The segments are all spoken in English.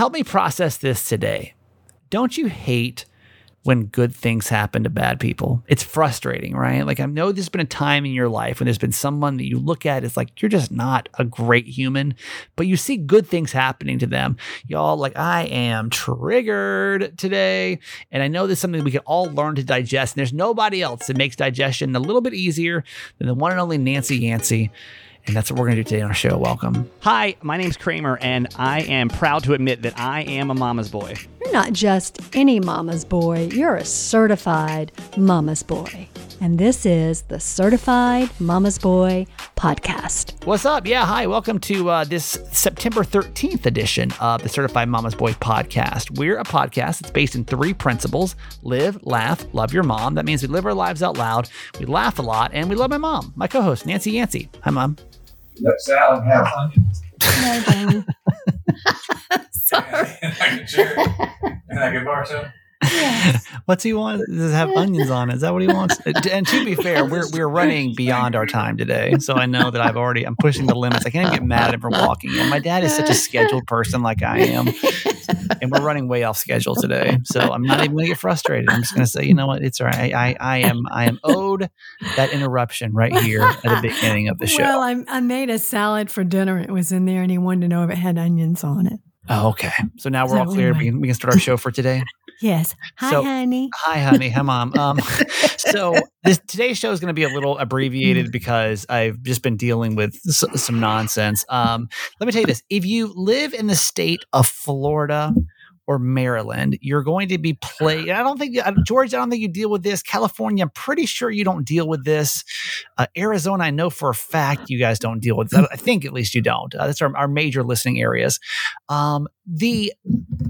help me process this today. Don't you hate when good things happen to bad people. It's frustrating, right? Like I know there's been a time in your life when there's been someone that you look at it's like you're just not a great human, but you see good things happening to them. Y'all like I am triggered today, and I know this is something we can all learn to digest. And there's nobody else that makes digestion a little bit easier than the one and only Nancy Yancey. And that's what we're going to do today on our show. Welcome. Hi, my name's Kramer, and I am proud to admit that I am a mama's boy. You're not just any mama's boy, you're a certified mama's boy. And this is the Certified Mama's Boy podcast. What's up? Yeah, hi. Welcome to uh, this September 13th edition of the Certified Mama's Boy podcast. We're a podcast that's based in three principles live, laugh, love your mom. That means we live our lives out loud, we laugh a lot, and we love my mom, my co host, Nancy Yancey. Hi, mom. Let Sal have onions. No, Sorry. and I can share it. And I can borrow some. What's he want? Does it have onions on it? Is that what he wants? Uh, And to be fair, we're we're running beyond our time today, so I know that I've already I'm pushing the limits. I can't even get mad at him for walking in. My dad is such a scheduled person, like I am, and we're running way off schedule today. So I'm not even going to get frustrated. I'm just going to say, you know what? It's all right. I, I I am I am owed that interruption right here at the beginning of the show. Well, I, I made a salad for dinner. It was in there, and he wanted to know if it had onions on it. oh, okay. So now we're all clear. We anyway. can, we can start our show for today. Yes. Hi, So- honey. Hi, honey. Hi, mom. Um, so this today's show is going to be a little abbreviated because I've just been dealing with s- some nonsense. Um, let me tell you this: if you live in the state of Florida or Maryland, you're going to be played. I don't think uh, Georgia. I don't think you deal with this. California, I'm pretty sure you don't deal with this. Uh, Arizona, I know for a fact you guys don't deal with that. I think at least you don't. Uh, that's our, our major listening areas. Um, the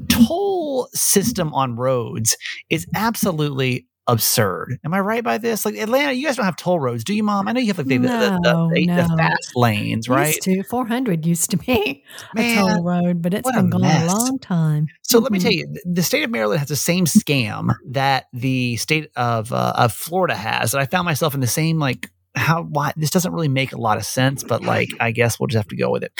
toll system on roads is absolutely absurd. Am I right by this? Like Atlanta, you guys don't have toll roads, do you, Mom? I know you have like the, the, the, No, the, the no. fast lanes, right? Used to. 400 used to be a toll road, but it's been gone a long time. So let me tell you, the state of Maryland has the same scam that the state of uh, of Florida has. And I found myself in the same like how why this doesn't really make a lot of sense, but like I guess we'll just have to go with it.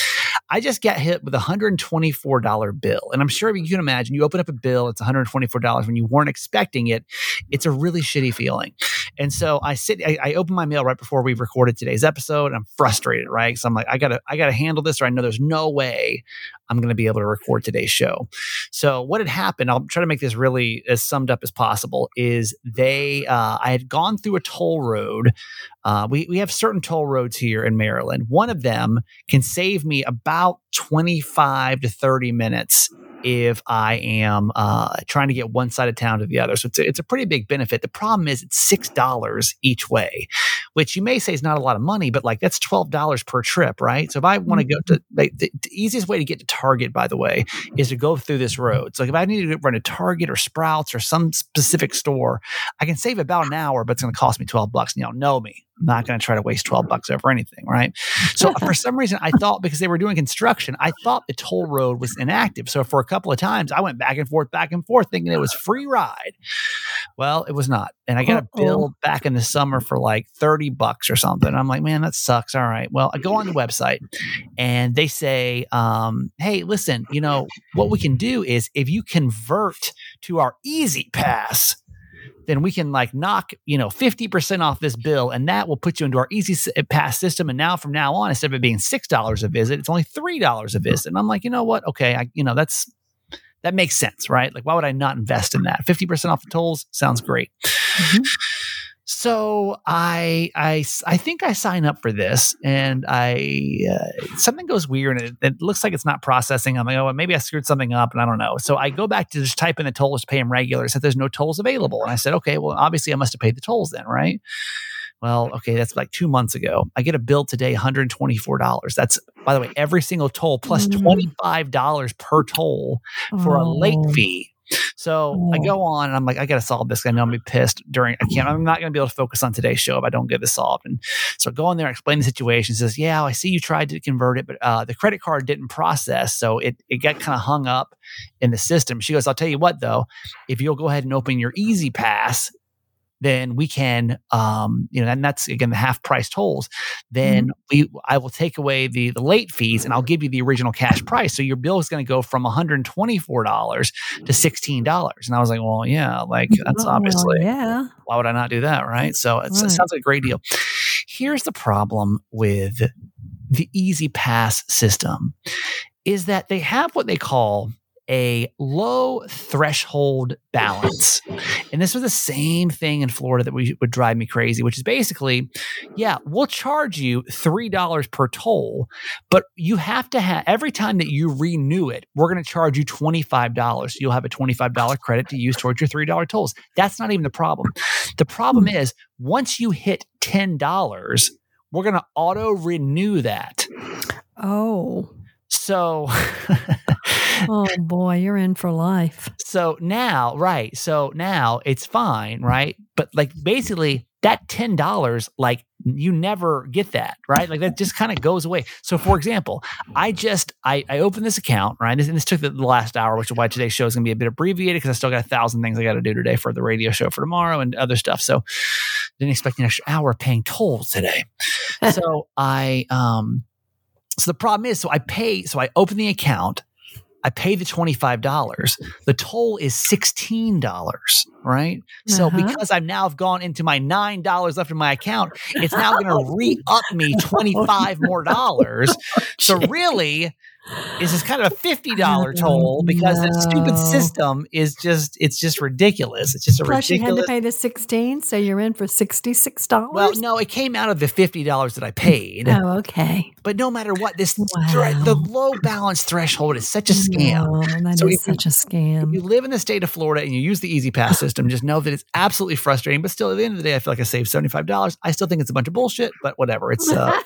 I just got hit with a hundred twenty four dollar bill, and I'm sure you can imagine. You open up a bill, it's one hundred twenty four dollars when you weren't expecting it. It's a really shitty feeling. And so I sit, I, I open my mail right before we recorded today's episode, and I'm frustrated, right? So I'm like, I gotta, I gotta handle this, or I know there's no way I'm to be able to record today's show. So what had happened? I'll try to make this really as summed up as possible. Is they? Uh, I had gone through a toll road. Uh, we we have certain toll roads here in Maryland. One of them can save me about twenty five to thirty minutes if I am uh, trying to get one side of town to the other. So it's a, it's a pretty big benefit. The problem is it's six dollars each way, which you may say is not a lot of money, but like that's twelve dollars per trip, right? So if I want to go to mm-hmm. like, the, the easiest way to get to Target, by the way, is to go through this road. So like if I need to run to Target or Sprouts or some specific store, I can save about an hour, but it's going to cost me twelve bucks. And y'all know me. I'm not going to try to waste 12 bucks over anything, right? So for some reason, I thought because they were doing construction, I thought the toll road was inactive. So for a couple of times, I went back and forth, back and forth, thinking it was free ride. Well, it was not. And I got a bill back in the summer for like 30 bucks or something. I'm like, man, that sucks. All right. Well, I go on the website and they say, um, hey, listen, you know, what we can do is if you convert to our E-ZPass, then we can like knock, you know, 50% off this bill and that will put you into our easy pass system. And now from now on, instead of it being $6 a visit, it's only $3 a visit. And I'm like, you know what? Okay. I, you know, that's, that makes sense, right? Like, why would I not invest in that? 50% off the tolls sounds great. Mhm. So I think I sign up for this and I, uh, something goes weird and it, it looks like it's not processing. I'm like, oh, maybe I screwed something up and I don't know. So I go back to just type in the tolls to pay them regular. It said there's no tolls available. And I said, okay, well, obviously I must have paid the tolls then, right? Well, okay, that's like two months ago. I get a bill today, $124. That's, by the way, every single toll plus Mm. $25 per toll for a late Oh. fee. So I Oh. go on and I'm like, I got to solve this. I know I'm gonna be pissed during, I can't, I'm not going to be able to focus on today's show if I don't get this solved. And so I go in there, and explain the situation. Says, yeah, I see you tried to convert it, but uh, the credit card didn't process. So it, it got kind of hung up in the system. She goes, I'll tell you what though, if you'll go ahead and open your E-ZPass, then we can, um, you know, and that's again the half price tolls. Then we, I will take away the the late fees, and I'll give you the original cash price. So your bill is going to go from one hundred and twenty four dollars to sixteen dollars. And I was like, well, yeah, like that's well, obviously yeah. why would I not do that? Right. So it's, it sounds like a great deal. Here's the problem with the E-ZPass system is that they have what they call a low threshold balance. And this was the same thing in Florida that we, would drive me crazy, which is basically, yeah, we'll charge you $3 per toll, but you have to have every time that you renew it, we're going to charge you $25. You'll have a $25 credit to use towards your $3 tolls. That's not even the problem. The problem hmm. is once you hit $10, we're going to auto renew that. Oh. So Oh boy, you're in for life. so now, right. So now it's fine, right? But like basically that $10, like you never get that, right? Like that just kind of goes away. So for example, I just I, I opened this account, right? And this took the last hour, which is why today's show is gonna be a bit abbreviated because I still got a thousand things I gotta do today for the radio show for tomorrow and other stuff. So didn't expect an extra hour paying tolls today. so I um so the problem is so I pay so I open the account I pay the $25. The toll is $16, right? So Uh-huh. because I've now gone into my $9 left in my account, it's now going to re-up me 25 more dollars. So really, is this kind of a $50 toll because the stupid system is just it's just ridiculous. It's just a Plus, you had to pay the sixteen, so you're in for sixty-six dollars. well, no, it came out of the fifty dollars that I paid. Oh, okay. But no matter what, this thre- Wow. the low balance threshold is such a scam. No, that is So if you- such a scam. you live in the state of Florida and you use the E-ZPass system, just know that it's absolutely frustrating. But still, at the end of the day, I feel like I saved seventy five dollars. I still think it's a bunch of bullshit, but whatever. It's uh,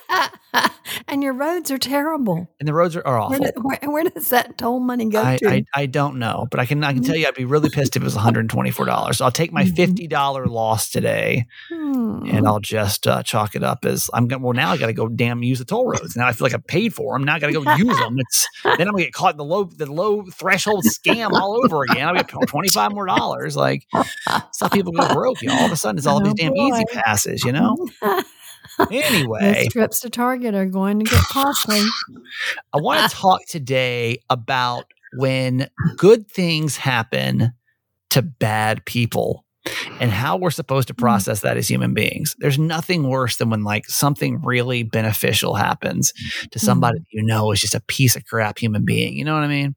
and your roads are terrible. and the roads are, are Where, awful. do- where, where does that toll money go I, to? I, I don't know, but I can I can tell you I'd be really pissed if it was one hundred and twenty four dollars. So I'll take my Mhm. fifty dollar loss today, Hmm. and I'll just uh, chalk it up as I'm going. Well, now I got to go damn use the toll roads. Now I feel like I paid for them. Now I got to go use them. It's then I'm gonna get caught in the low the low threshold scam all over again. I'll get twenty five more dollars. Like how people go broke. You know, all of a sudden it's all Oh, these damn E-ZPasses. You know. Anyway, Those trips to Target are going to get costly. I want to talk today about when good things happen to bad people and how we're supposed to process that as human beings. There's nothing worse than when like something really beneficial happens to somebody that you know is just a piece of crap human being. You know what I mean?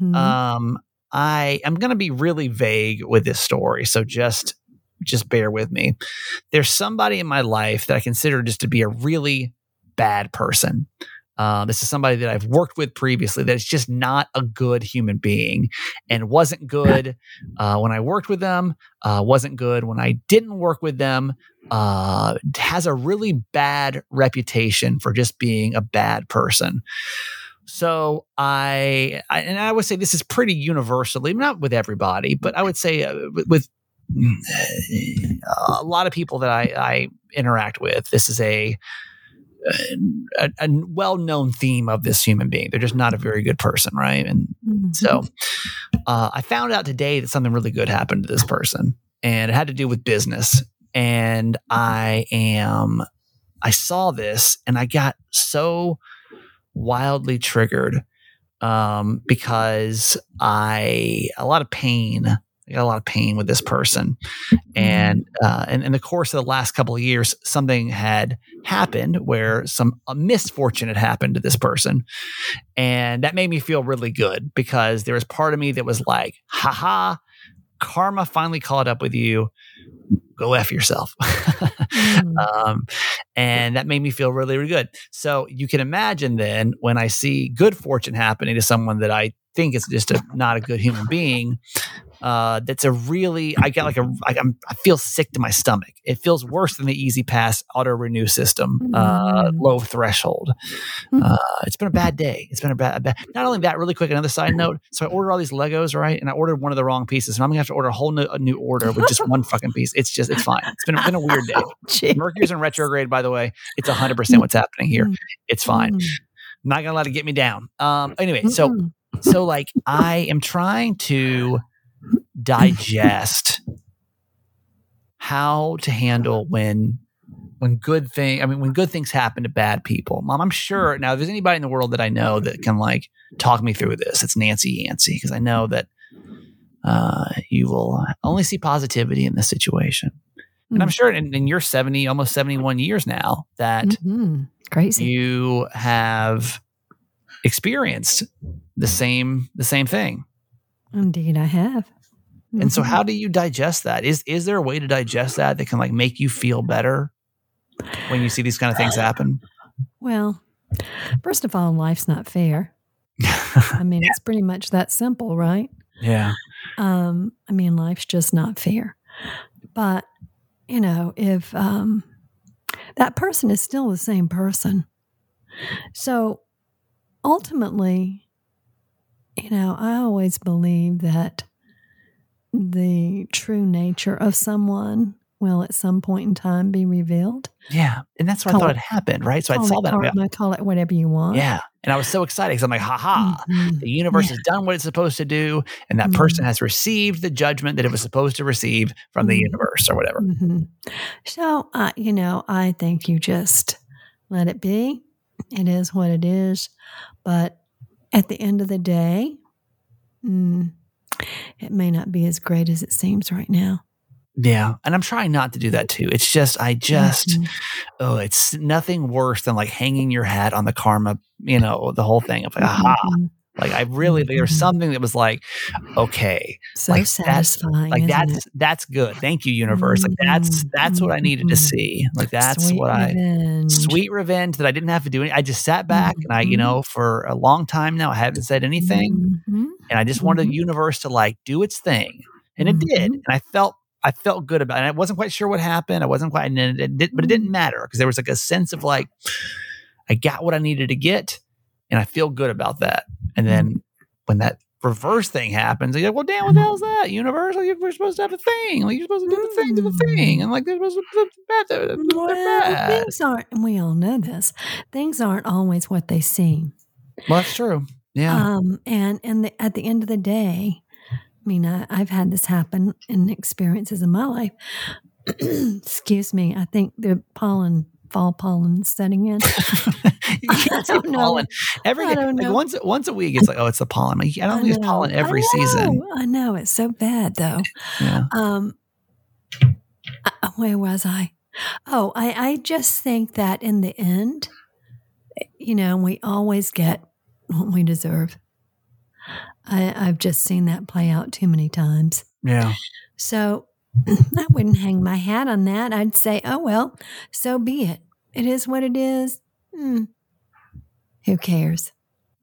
Mhm. Um, I am going to be really vague with this story, so just just bear with me. There's somebody in my life that I consider just to be a really bad person. Uh, this is somebody that I've worked with previously that is just not a good human being and wasn't good uh, when I worked with them, uh, wasn't good when I didn't work with them, uh, has a really bad reputation for just being a bad person. So I, I and I would say this is pretty universally, not with everybody, but I would say uh, with, with a lot of people that I, I interact with, this is a a, a well-known theme of this human being. They're just not a very good person, right? And Mhm. so uh, I found out today that something really good happened to this person, and it had to do with business. And I am, I saw this, and I got so wildly triggered um, because I a lot of pain. I got a lot of pain with this person, and uh, and in the course of the last couple of years, something had happened where some a misfortune had happened to this person, and that made me feel really good because there was part of me that was like, haha, karma finally caught up with you. Go F yourself. Mhm. um, and that made me feel really, really good. So you can imagine then when I see good fortune happening to someone that I think is just a, not a good human being, uh, that's a really I get like a I, I'm, I feel sick to my stomach. It feels worse than the E-ZPass auto renew system, uh, Mm. low threshold. Hmm. Uh, it's been a bad day. It's been a bad, a bad. Not only that, really quick. Another side note. So I ordered all these Legos, right? And I ordered one of the wrong pieces, and I'm gonna have to order a whole new, a new order with just one fucking piece. It's just it's fine. It's been, been a weird day. Gee. Mercury's in retrograde, by the way. It's 100% what's happening here. It's fine. Mm. not gonna let it get me down. Um, anyway, so so like I am trying to digest how to handle when when good thing I mean when good things happen to bad people. Mom, I'm sure now if there's anybody in the world that I know that can like talk me through this, it's Nancy Yancey because I know that uh, you will only see positivity in this situation. And I'm Mm. sure in, in your 70, almost 71 years now that Mhm. Crazy. you have experienced the same the same thing. Indeed, I have. And so Mhm. how do you digest that? Is is there a way to digest that that can like make you feel better when you see these kind of things happen? Well, first of all, life's not fair. I mean, it's pretty much that simple, right? yeah. Um, I mean, life's just not fair. But, you know, if um, that person is still the same person. So ultimately, you know, I always believe that the true nature of someone will at some point in time be revealed. Yeah. And that's what I thought it- had happened, right? So I call saw that. Like, call it whatever you want. yeah. And I was so excited because I'm like, haha, Mhm. the universe has done what it's supposed to do. And that Mhm. person has received the judgment that it was supposed to receive from the Mhm. universe or whatever. Mhm. So, uh, you know, I think you just let it be. It is what it is. But at the end of the day, mm, it may not be as great as it seems right now. Yeah. And I'm trying not to do that too. It's just, I just, Mhm. oh, it's nothing worse than like hanging your hat on the karma, you know, the whole thing of like, aha. Mhm. Like I really, there was Mhm. something that was like, okay, So like that's- like that's it? that's good. Thank you, universe. Like that's that's what I needed to Mhm. see. Like that's Sweet what I revenge. sweet revenge that I didn't have to do. Any, I just sat back and I, you Mhm. know, for a long time now, I haven't said anything, and I just wanted the universe to like do its thing, and it did. And I felt I felt good about it. And I wasn't quite sure what happened. I wasn't quite, and it, it did, but it didn't matter because there was like a sense of like I got what I needed to get, and I feel good about that. And then when that reverse thing happens, you're like, well, damn, what the hell's that? Universe, like, we're supposed to have a thing. Like, you're supposed to do the thing, do the thing. And like, they're supposed to bad. They're, they're Well, bad. things aren't, and we all know this, things aren't always what they seem. Well, that's true. Yeah. Um, and and the, at the end of the day, I mean, I, I've had this happen in experiences in my life. Excuse me. I think the pollen, fall pollen setting in. you can't say pollen every I don't Like once once a week, it's like, oh, it's the pollen. Like, I don't think it's pollen every I season. I know it's so bad though. Yeah. Um, uh, where was I? Oh, I, I just think that in the end, you know, we always get what we deserve. I, I've just seen that play out too many times. Yeah. So I wouldn't hang my hat on that. I'd say, oh, well, so be it. It is what it is. Hmm. Who cares?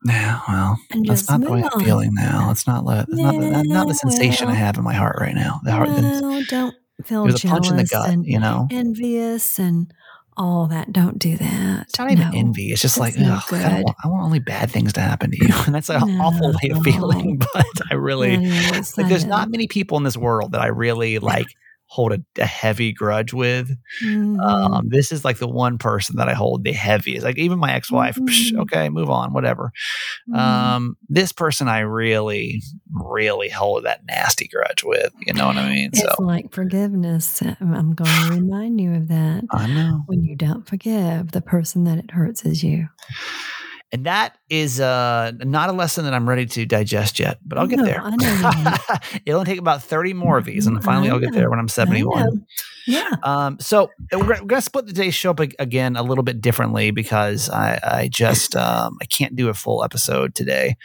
Yeah. Well, And that's not the way I'm feeling now. It's not, the, it's not, the, not, the sensation I have in my heart right now. The heart, Well, don't feel there's a punch in the gut, and you know? envious and all that. Don't do that. It's not even envy. It's just like, ugh, I, want, I want only bad things to happen to you. And that's an awful way of feeling, but I really, is, like, there's not many people in this world that I really like hold a, a heavy grudge with. Mhm. Um, this is like the one person that I hold the heaviest. Like even my ex-wife, psh, Mhm. okay, move on, whatever. Mhm. Um, this person I really, really hold that nasty grudge with. You know what I mean? it's So like forgiveness. I'm going to remind you of that. I know. When you don't forgive, the person that it hurts is you. And that is uh, not a lesson that I'm ready to digest yet, but I'll get No, there. I know. It'll take about 30 more of these, and finally I'll get there when I'm I 71. Yeah. Um, so we're, gonna- we're going to split the today's show up again a little bit differently because I, I just um, I can't do a full episode today.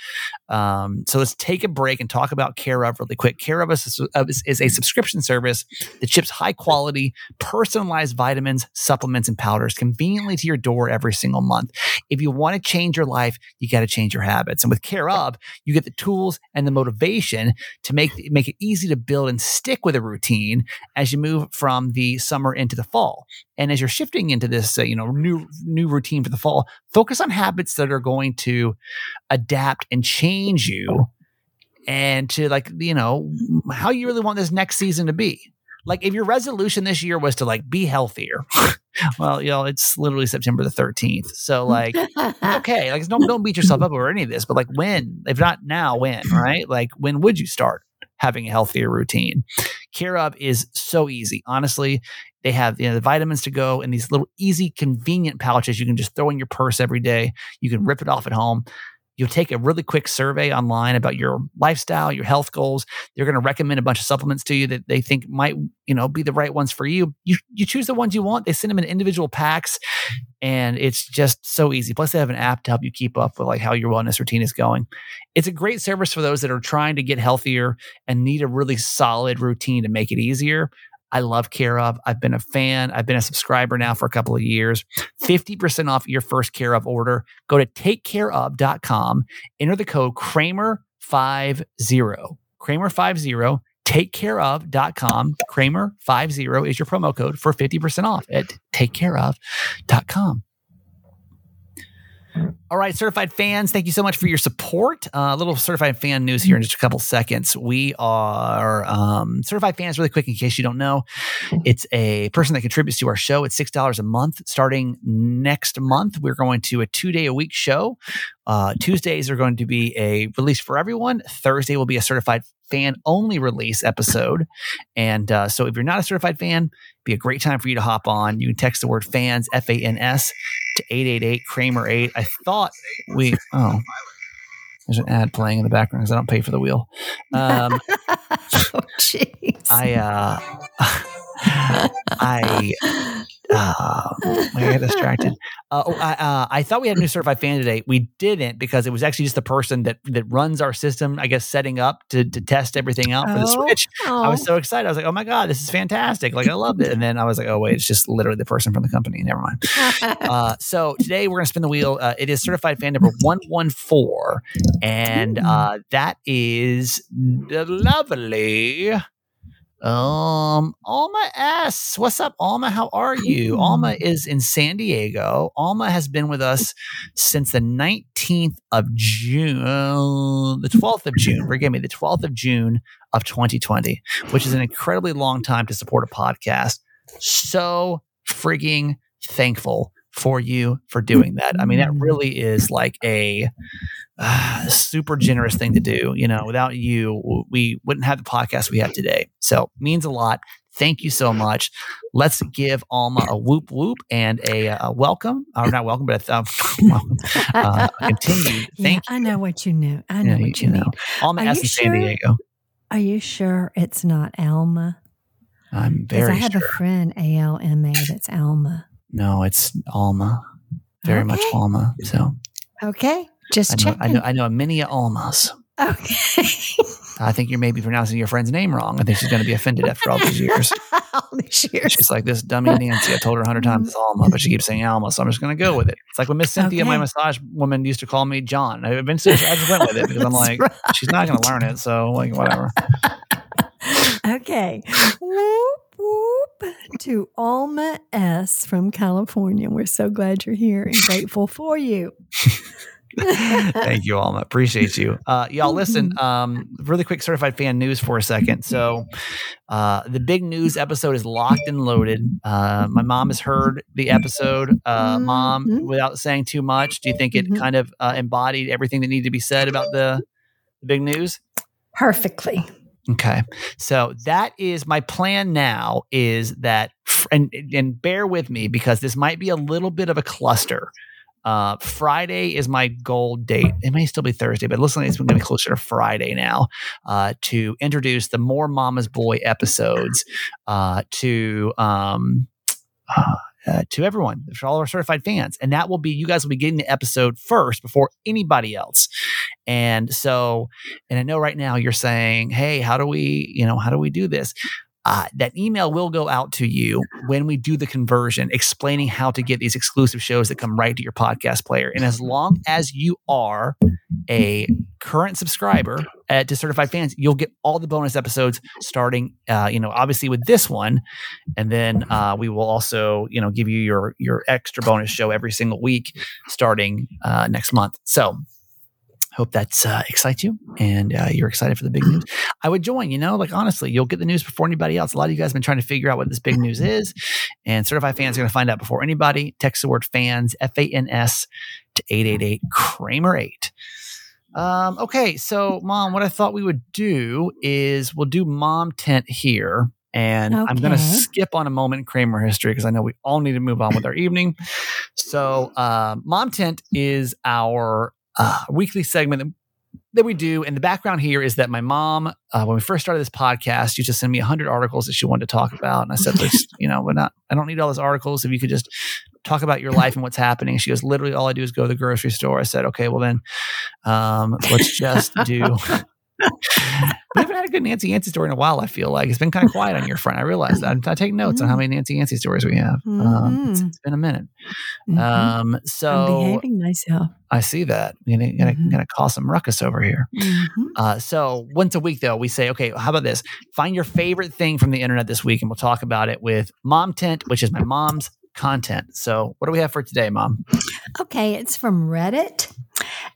Um, so let's take a break and talk about Care/of really quick. Care/of is, is, is a subscription service that ships high quality, personalized vitamins, supplements, and powders conveniently to your door every single month. If you want to change your life, you got to change your habits. And with Care/of, you get the tools and the motivation to make make it easy to build and stick with a routine as you move from the summer into the fall. And as you're shifting into this, uh, you know, new new routine for the fall, focus on habits that are going to adapt and change you and to like, you know, how you really want this next season to be. Like if your resolution this year was to like be healthier, well, you know, it's literally September the 13th. So like okay, like don't don't beat yourself up over any of this, but like when, if not now, when, right? Like when would you start? Having a healthier routine. Care/of is so easy. Honestly, they have you know, the vitamins to go in these little easy, convenient pouches you can just throw in your purse every day. You can rip it off at home. You'll take a really quick survey online about your lifestyle, your health goals. They're going to recommend a bunch of supplements to you that they think might, you know, be the right ones for you. You you choose the ones you want. They send them in individual packs, and it's just so easy. Plus, they have an app to help you keep up with like how your wellness routine is going. It's a great service for those that are trying to get healthier and need a really solid routine to make it easier. I love Care/of. I've been a fan. I've been a subscriber now for a couple of years. 50% off your first Care/of order. Go to takecareof.com, enter the code Kramer50. Kramer50, takecareof.com. Kramer50 is your promo code for 50% off at takecareof.com. All right, certified fans, thank you so much for your support. Uh, a little certified fan news here in just a couple seconds. We are um, certified fans, really quick, in case you don't know. It's a person that contributes to our show. It's $6 a month. Starting next month, we're going to a two day a week show. Uh, Tuesdays are going to be a release for everyone. Thursday will be a certified fan only release episode. And uh, so if you're not a certified fan, be a great time for you to hop on. You can text the word fans, F A N S, to 888 Kramer 8. I thought we, oh, there's an ad playing in the background because I don't pay for the wheel. Um, oh, jeez. I, uh, I, uh, I got distracted. Uh, oh, I, uh, I thought we had a new certified fan today. We didn't because it was actually just the person that that runs our system. I guess setting up to to test everything out for the Oh, switch. I was oh. so excited. I was like, "Oh my god, this is fantastic! Like I loved it." And then I was like, "Oh wait, it's just literally the person from the company. Never mind." Uh, so today we're gonna spin the wheel. Uh, it is certified fan number one one four, and uh, that is the lovely. Um, Alma S. What's up, Alma? How are you? Alma is in San Diego. Alma has been with us since the 19th of June, the 12th of June. Forgive me, the 12th of June of 2020, which is an incredibly long time to support a podcast. So frigging thankful for you for doing that. I mean, that really is like a uh, super generous thing to do. You know, without you, we wouldn't have the podcast we have today. So means a lot. Thank you so much. Let's give Alma a whoop whoop and a, a welcome, or not welcome, but a um. Uh, continued. Yeah, Thank I know what you knew. I know Yeah, what you, know. mean. Alma S you in San sure? Diego. Are you sure it's not Alma? I'm Because very I have sure. a friend, A L M A, that's Alma. No, it's Alma. Very much Alma. So Okay, just I know, checking. I know, I know a many Almas. Okay. I think you're maybe pronouncing your friend's name wrong. I think she's going to be offended after all these years. All these years. She's like, this dummy Nancy. I told her a hundred times it's mm-hmm. Alma, but she keeps saying Alma, so I'm just going to go with it. It's like when Miss Cynthia, my massage woman, used to call me John. I eventually I just went with it because I'm like, right. she's not going to learn it, so like whatever. Okay. whoop, whoop to Alma S from California. We're so glad you're here and grateful for you. Thank you, Alma. Appreciate you. Uh, y'all, listen. Mm-hmm. Um, really quick certified fan news for a second. So, uh, the big news episode is locked and loaded. Uh, my mom has heard the episode. Uh, Mom, Mhm. without saying too much, do you think it Mhm. kind of uh, embodied everything that needed to be said about the, the big news? Perfectly. Okay. So that is my plan now is that and and bear with me because this might be a little bit of a cluster. Uh, Friday is my goal date. It may still be Thursday, but like it's going to be closer to Friday now uh, to introduce the more Mama's Boy episodes uh, to um, uh, to everyone, for all our certified fans, and that will be you guys will be getting the episode first before anybody else. And so, and I know right now you're saying, "Hey, how do we, you know, how do we do this?" Uh, that email will go out to you when we do the conversion, explaining how to get these exclusive shows that come right to your podcast player. And as long as you are a current subscriber uh, to Certified Fans, you'll get all the bonus episodes starting, uh, you know, obviously with this one, and then uh, we will also, you know, give you your your extra bonus show every single week starting uh, next month. So hope that's uh, excites you and uh, you're excited for the big news i would join you know like honestly you'll get the news before anybody else a lot of you guys have been trying to figure out what this big news is and certified fans are going to find out before anybody text the word fans f-a-n-s to 888 kramer 8 Um, okay, so mom, what I thought we would do is we'll do mom tent here. And I'm going to skip on a moment in Kramer history because I know we all need to move on with our evening. So, um, Mom Tent is our uh, weekly segment that, that we do. And the background here is that my mom, uh, when we first started this podcast, used to send me 100 articles that she wanted to talk about. And I said, "Let's- you know, we're not, I don't need all those articles. If you could just talk about your life and what's happening. She goes, literally, all I do is go to the grocery store. I said, okay, well then, um, let's just do. We haven't had a good Nancy Yancey story in a while. I feel like it's been kind of quiet on your front. I realize that. I take notes on how many Nancy Yancey stories we have. Um, it's- it's been a minute. Mhm. Um, I'm so behaving myself. I see that. Know, gonna, Mhm. gonna cause some ruckus over here. Uh, so once a week, though, we say, okay, how about this? Find your favorite thing from the internet this week, and we'll talk about it with Mom Tent, which is my mom's content. So, what do we have for today, Mom? Okay, it's from Reddit,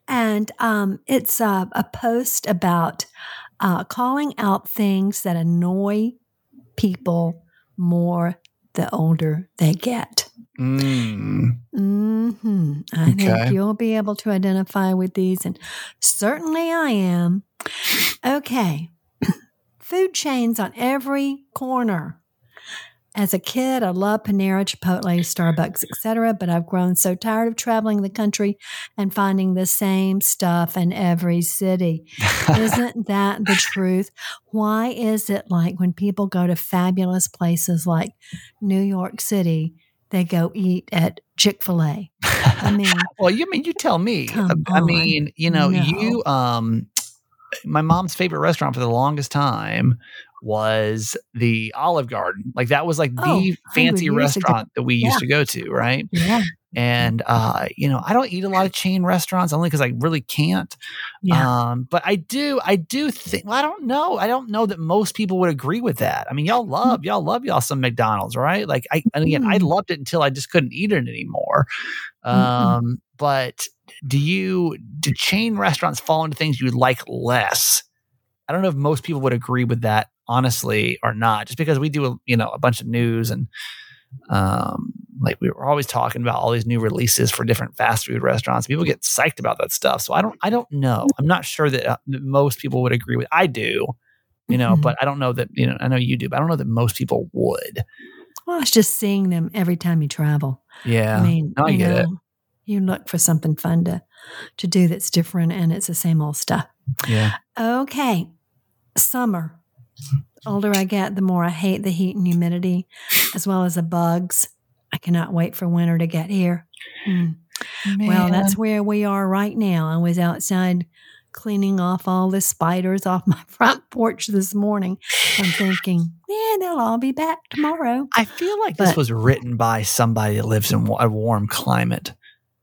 and um, it's a, a post about uh, calling out things that annoy people more the older they get. Mm, hmm I Okay. think you'll be able to identify with these, and certainly I am. Okay, food chains on every corner. As a kid, I loved Panera, Chipotle, Starbucks, etc. But I've grown so tired of traveling the country and finding the same stuff in every city. Isn't that the truth? Why is it like when people go to fabulous places like New York City, they go eat at Chick-fil-A? I mean, well, you mean you tell me. Come I mean, you know, No. you. Um, my mom's favorite restaurant for the longest time was the Olive Garden. Like that was like the Oh, 100 fancy ago. restaurant that we used to go to, right? yeah. And uh, you know, I don't eat a lot of chain restaurants only because I really can't. Yeah. Um, but I do, I do think. Well, I don't know. I don't know that most people would agree with that. I mean, y'all love, y'all love y'all some McDonald's, right? Like, I and again, I Mm. loved it until I just couldn't eat it anymore. Um, but do you do chain restaurants fall into things you like less? I don't know if most people would agree with that, honestly, or not. Just because we do, a, you know, a bunch of news and um, like we were always talking about all these new releases for different fast food restaurants. People get psyched about that stuff. So I don't, I don't know. I'm not sure that, uh, that most people would agree with. I do, you know, Mhm. but I don't know that you know. I know you do, but I don't know that most people would. Well, it's just seeing them every time you travel. Yeah, I mean, no, I you get it. you look for something fun to to do that's different, and it's the same old stuff. Yeah, Okay, summer. The older I get, the more I hate the heat and humidity, as well as the bugs. I cannot wait for winter to get here. Mm. Well, that's where we are right now. I was outside cleaning off all the spiders off my front porch this morning and thinking, yeah, they'll all be back tomorrow. I feel like this was written by somebody that lives in a warm climate.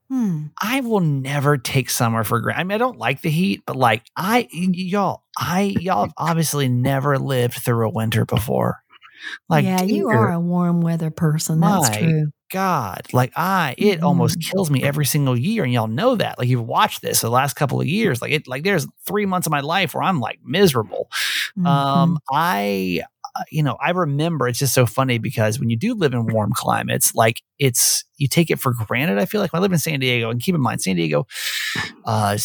Hmm. I will never take summer for granted. I mean, I don't like the heat, but like I y'all, I, y'all have obviously never lived through a winter before. Like, yeah, you are a warm weather person. That's true. God, like I, it almost Mm-hmm. kills me every single year, and y'all know that. Like you've watched this the last couple of years. Like it, like there's three months of my life where I'm like miserable. Mhm. Um, I, you know, I remember it's just so funny because when you do live in warm climates, like it's you take it for granted. I feel like when I live in San Diego, and keep in mind, San Diego, uh,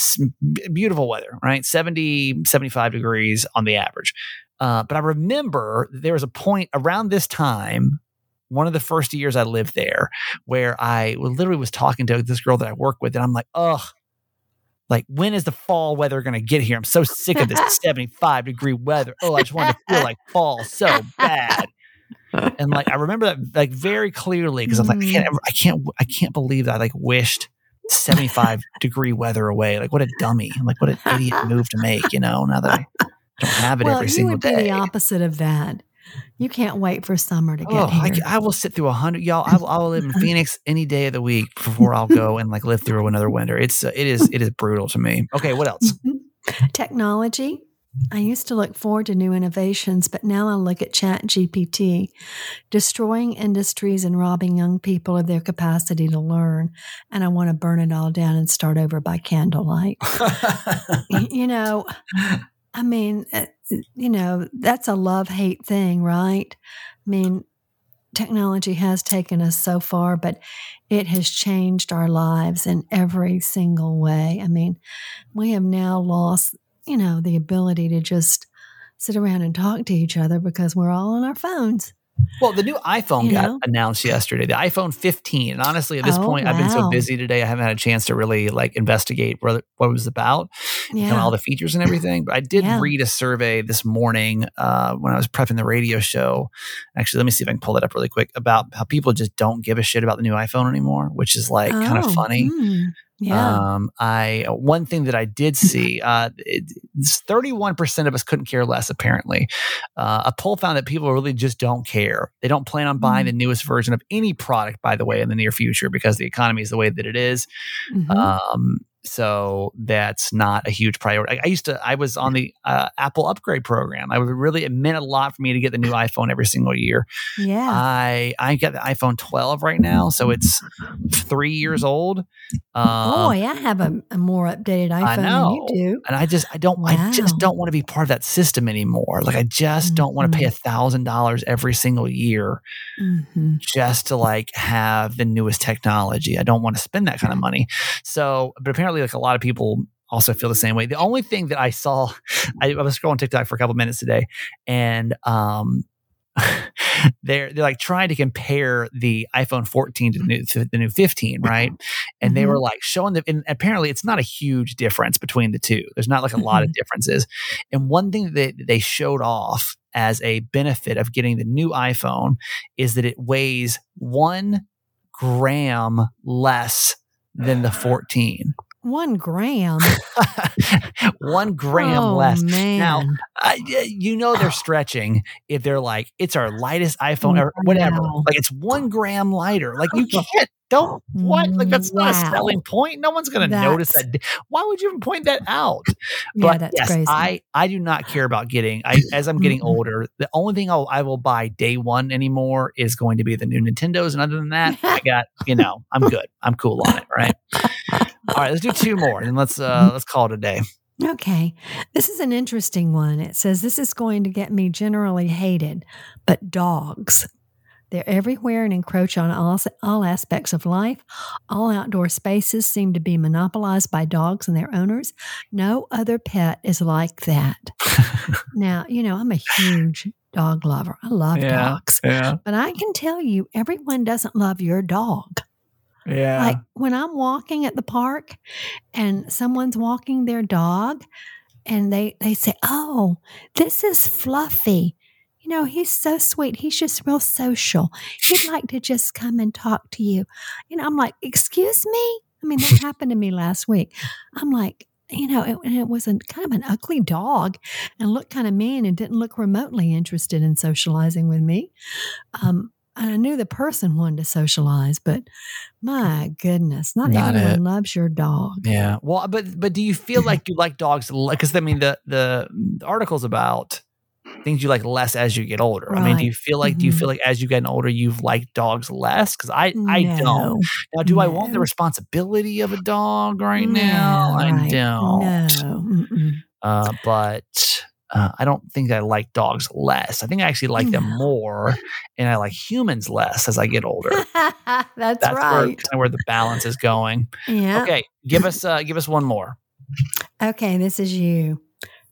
beautiful weather, right? 70, 75 degrees on the average. Uh, but I remember there was a point around this time, one of the first years I lived there, where I literally was talking to this girl that I work with, and I'm like, ugh, like when is the fall weather going to get here? I'm so sick of this 75 degree weather. Oh, I just want to feel like fall so bad. And like I remember that like very clearly because I was like, I can't, mm. ever, I can't, I can't believe that I like wished 75 degree weather away. Like what a dummy! Like what an idiot move to make. You know, now that I don't have it well, every you single would be day. the opposite of that. You can't wait for summer to get Oh, I, here. I will sit through a hundred, y'all. I will, I will live in Phoenix any day of the week before I'll go and like live through another winter. It's uh, it is it is brutal to me. Okay, what else? Technology. I used to look forward to new innovations, but now I look at ChatGPT, destroying industries and robbing young people of their capacity to learn. And I want to burn it all down and start over by candlelight. You know, I mean, uh, you know, that's a love hate thing, right? I mean, technology has taken us so far, but it has changed our lives in every single way. I mean, we have now lost, you know, the ability to just sit around and talk to each other because we're all on our phones. Well, the new iPhone You got know? announced yesterday, the iPhone 15. And honestly, at this Oh, point, I've been so busy today, I haven't had a chance to really like investigate what, what it was about and all the features and everything. But I did Yeah. read a survey this morning uh, when I was prepping the radio show. Actually, let me see if I can pull that up really quick about how people just don't give a shit about the new iPhone anymore, which is like kind of Oh, funny. mm, yeah. Um, I one thing that I did see, uh, thirty one percent of us couldn't care less. Apparently, uh, a poll found that people really just don't care. They don't plan on buying Mm. the newest version of any product, by the way, in the near future because the economy is the way that it is. Mhm. Um, so that's not a huge priority. I, I used to, I was on the uh, Apple upgrade program. I would really, it meant a lot for me to get the new iPhone every single year. yeah. I I got the iPhone 12 right now, so it's three years old. Um, Boy, I have a, a more updated iPhone than know. you do. and I just I don't I just don't want to be part of that system anymore. Like I just don't want to pay a thousand dollars every single year hmm just to like have the newest technology. I don't want to spend that kind of money. So, but apparently, like a lot of people also feel the same way. The only thing that I saw, I, I was scrolling TikTok for a couple minutes today, and um. they're they're like trying to compare the iPhone 14 to the new, to the new 15, right? And they were like showing the and apparently it's not a huge difference between the two. There's not like a lot of differences. And one thing that they showed off as a benefit of getting the new iPhone is that it weighs one gram less than the 14. One gram. one gram oh, less. Man. Now, I, you know they're stretching if they're like it's our lightest iPhone oh, or whatever. Wow. Like it's one gram lighter. Like you can't. Don't what? Like that's not a selling point. No one's going to notice that. Why would you even point that out? yeah, but that's yes, crazy. I I do not care about getting. I as I'm getting Mm-mm. older, the only thing I'll, I will buy day one anymore is going to be the new Nintendos, and other than that, I got you know I'm good. I'm cool on it. Right. All right, let's do two more, and let's uh let's call it a day. Okay. This is an interesting one. It says this is going to get me generally hated, but dogs. They're everywhere and encroach on all, all aspects of life. All outdoor spaces seem to be monopolized by dogs and their owners. No other pet is like that. now, you know, I'm a huge dog lover. I love Yeah. dogs. Yeah. But I can tell you, everyone doesn't love your dog. Yeah. Like when I'm walking at the park and someone's walking their dog and they, they say, Oh, this is Fluffy. You know, he's so sweet. He's just real social. He'd like to just come and talk to you. You know, I'm like, Excuse me? I mean, that happened to me last week. I'm like, you know, it, and it was a kind of an ugly dog and looked kind of mean and didn't look remotely interested in socializing with me. Um, and I knew the person wanted to socialize, but my goodness, not, Not everyone it. loves your dog. Yeah. Well, but but do you feel like you like dogs? Because I mean, the the the article's about things you like less as you get older. I mean, do you feel like do you Mhm. feel like as you get older you've liked dogs less? Because I I don't. Now, do I want the responsibility of a dog right now? No, I don't. No. Uh, but uh, I don't think I like dogs less. I think I actually like them more, and I like humans less as I get older. That's, That's where, right. kinda where the balance is going. Yeah. Okay, give us uh, give us one more. Okay, this is you.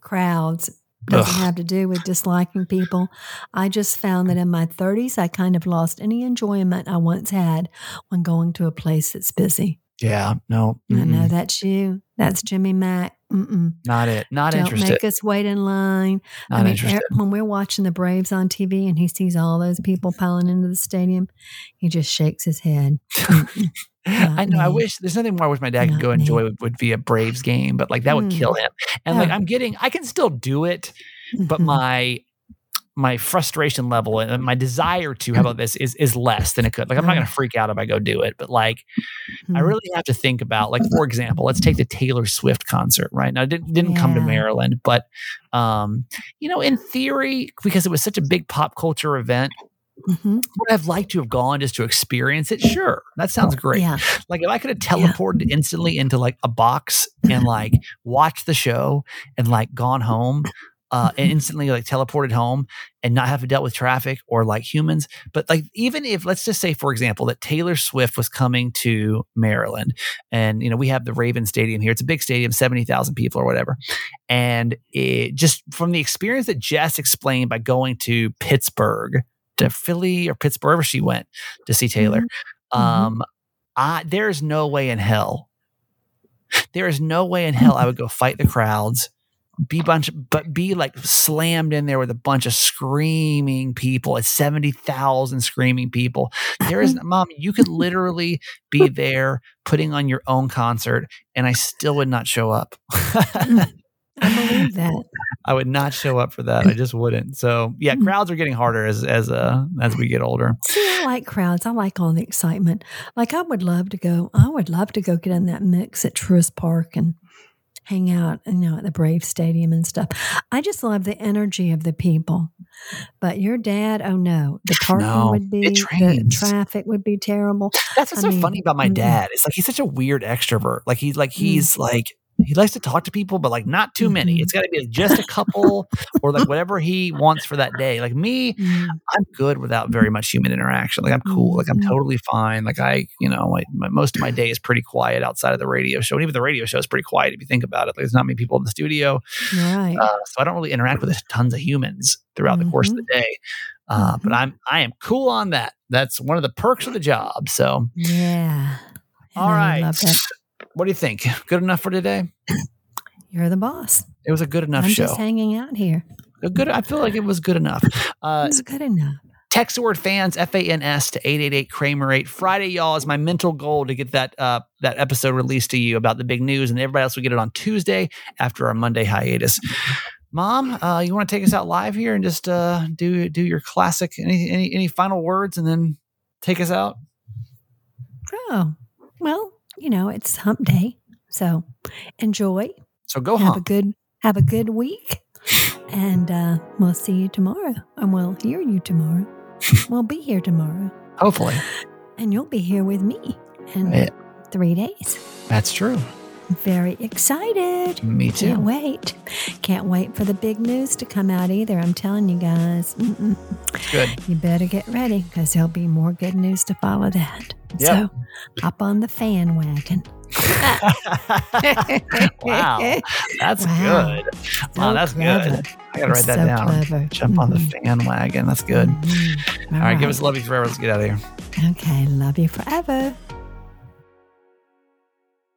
Crowds doesn't Ugh. have to do with disliking people. I just found that in my 30s, I kind of lost any enjoyment I once had when going to a place that's busy. Yeah, no, I know that's you. That's Jimmy Mack. Mm-mm. not it. Not Don't interested. make us wait in line. Not I mean, interested. er- when we're watching the Braves on TV and he sees all those people piling into the stadium, he just shakes his head. I know. I wish there's nothing more I wish my dad could go me. enjoy would, would be a Braves game, but like that would Mm. kill him. And like. I'm getting, I can still do it, but my my frustration level and my desire to how about this is is less than it could. Like I'm not going to freak out if I go do it, but like I Mhm. really have to think about like for example, let's take the Taylor Swift concert, right? Now it didn't, didn't come to Maryland, but um you know, in theory because it was such a big pop culture event, Mhm. would I've liked to have gone just to experience it? Sure. That sounds great. Yeah. Like if I could have teleported instantly into like a box and like watched the show and like gone home, uh, and Mhm. instantly like teleported home and not have to deal with traffic or like humans. But like even if let's just say, for example, that Taylor Swift was coming to Maryland, and you know we have the Raven Stadium here. It's a big stadium, seventy thousand people or whatever, and it just from the experience that Jess explained by going to Pittsburgh to Philly or Pittsburgh, wherever she went to see Taylor. Mhm. Um, I there is no way in hell. There is no way in hell I would go fight the crowds, be bunch, but be like slammed in there with a bunch of screaming people, at seventy thousand screaming people. There is, mom, you could literally be there putting on your own concert, and I still would not show up. I believe that. I would not show up for that. I just wouldn't. So yeah, Mm. crowds are getting harder as as uh as we get older. See, I like crowds. I like all the excitement. Like I would love to go. I would love to go get in that mix at Truist Park and hang out, you know, at the Brave Stadium and stuff. I just love the energy of the people. But your dad, oh no, the parking No, would be, the traffic would be terrible. That's what's I so mean, funny about my dad. It's like he's such a weird extrovert. Like he's like Mm. he's like he likes to talk to people, but like not too many. Mhm. It's got to be like just a couple or like whatever he wants for that day. Like me, Mm. I'm good without very much human interaction. Like I'm cool. Like I'm Mhm. totally fine. Like I, you know, like my, most of my day is pretty quiet outside of the radio show. And even the radio show is pretty quiet if you think about it. Like there's not many people in the studio, Right. uh, so I don't really interact with tons of humans throughout the course of the day. Uh, But. I'm I am cool on that. That's one of the perks of the job. So yeah. all I right. What do you think? Good enough for today? You're the boss. It was a good enough I'm show. just hanging out here. A good. I feel like it was good enough. Uh, it's good enough. text the word fans F A N S to eight eight eight Kramer eight. Friday, y'all, is my mental goal to get that uh, that episode released to you about the big news, and everybody else will get it on Tuesday after our Monday hiatus. Mom, uh, you want to take us out live here and just uh, do do your classic any, any any final words and then take us out? Oh, well, you know, it's hump day. So enjoy. So go have a good have a good week. And uh, we'll see you tomorrow. And we'll hear you tomorrow. we'll be here tomorrow. Hopefully, And you'll be here with me in Yeah. three days. that's true. Very excited. Me too. Can't wait. Can't wait for the big news to come out either. I'm telling you guys. Mm-mm. Good. You better get ready because there'll be more good news to follow that. Yep. So hop on the fan wagon. wow, that's Wow. good. So wow, that's clever. good. I gotta write that so down. Clever. Jump on the Mhm. fan wagon. That's good. Mhm. All right, give us love you forever. Let's get out of here. Okay, love you forever.